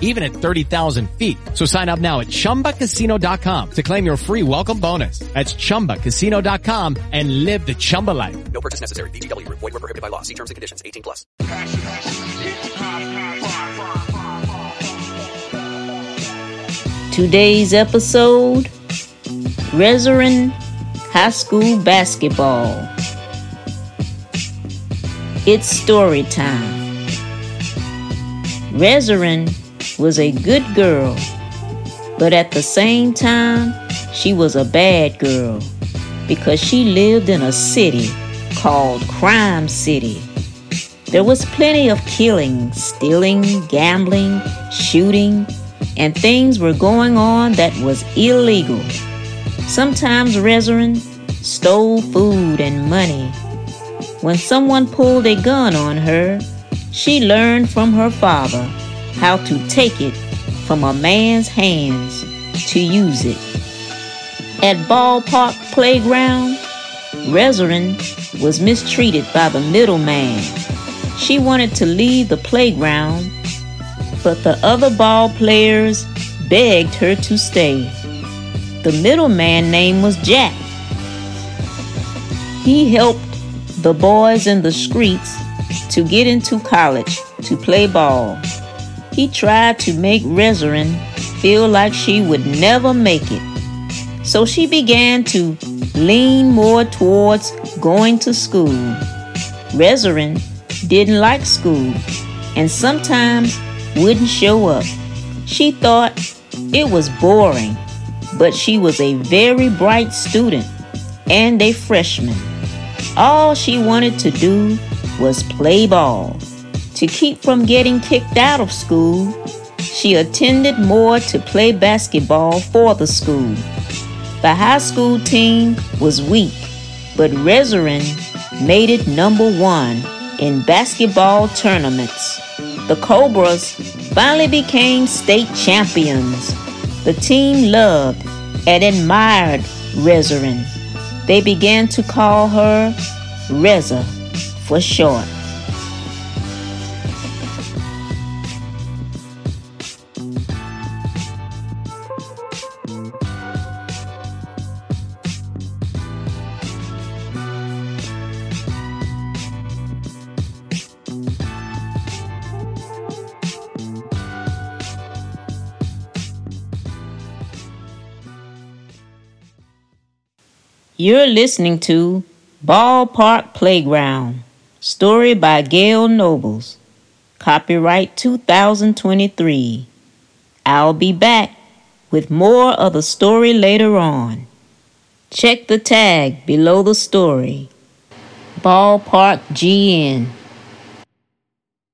even at 30,000 feet. So sign up now at ChumbaCasino.com to claim your free welcome bonus. That's ChumbaCasino.com and live the Chumba life. No purchase necessary. VGW. Void were prohibited by law. See terms and conditions. 18 plus. Today's episode Resurren High School Basketball. It's story time. Resurren was a good girl, but at the same time, she was a bad girl because she lived in a city called Crime City. There was plenty of killing, stealing, gambling, shooting, and things were going on that was illegal. Sometimes Resurren stole food and money. When someone pulled a gun on her, she learned from her father how to take it from a man's hands to use it. At ballpark playground, Resurren was mistreated by the middleman. She wanted to leave the playground, but the other ball players begged her to stay. The middleman name was Jack. He helped the boys in the streets to get into college to play ball. He tried to make Resurren feel like she would never make it. So she began to lean more towards going to school. Resurren didn't like school and sometimes wouldn't show up. She thought it was boring, but she was a very bright student and a freshman. All she wanted to do was play ball. To keep from getting kicked out of school, she attended more to play basketball for the school. The high school team was weak, but Resurren made it number one in basketball tournaments. The Cobras finally became state champions. The team loved and admired Resurren. They began to call her Rezza for short. You're listening to Ballpark Playground, story by Gail Nobles. Copyright 2023. I'll be back with more of the story later on. Check the tag below the story. Ballpark GN.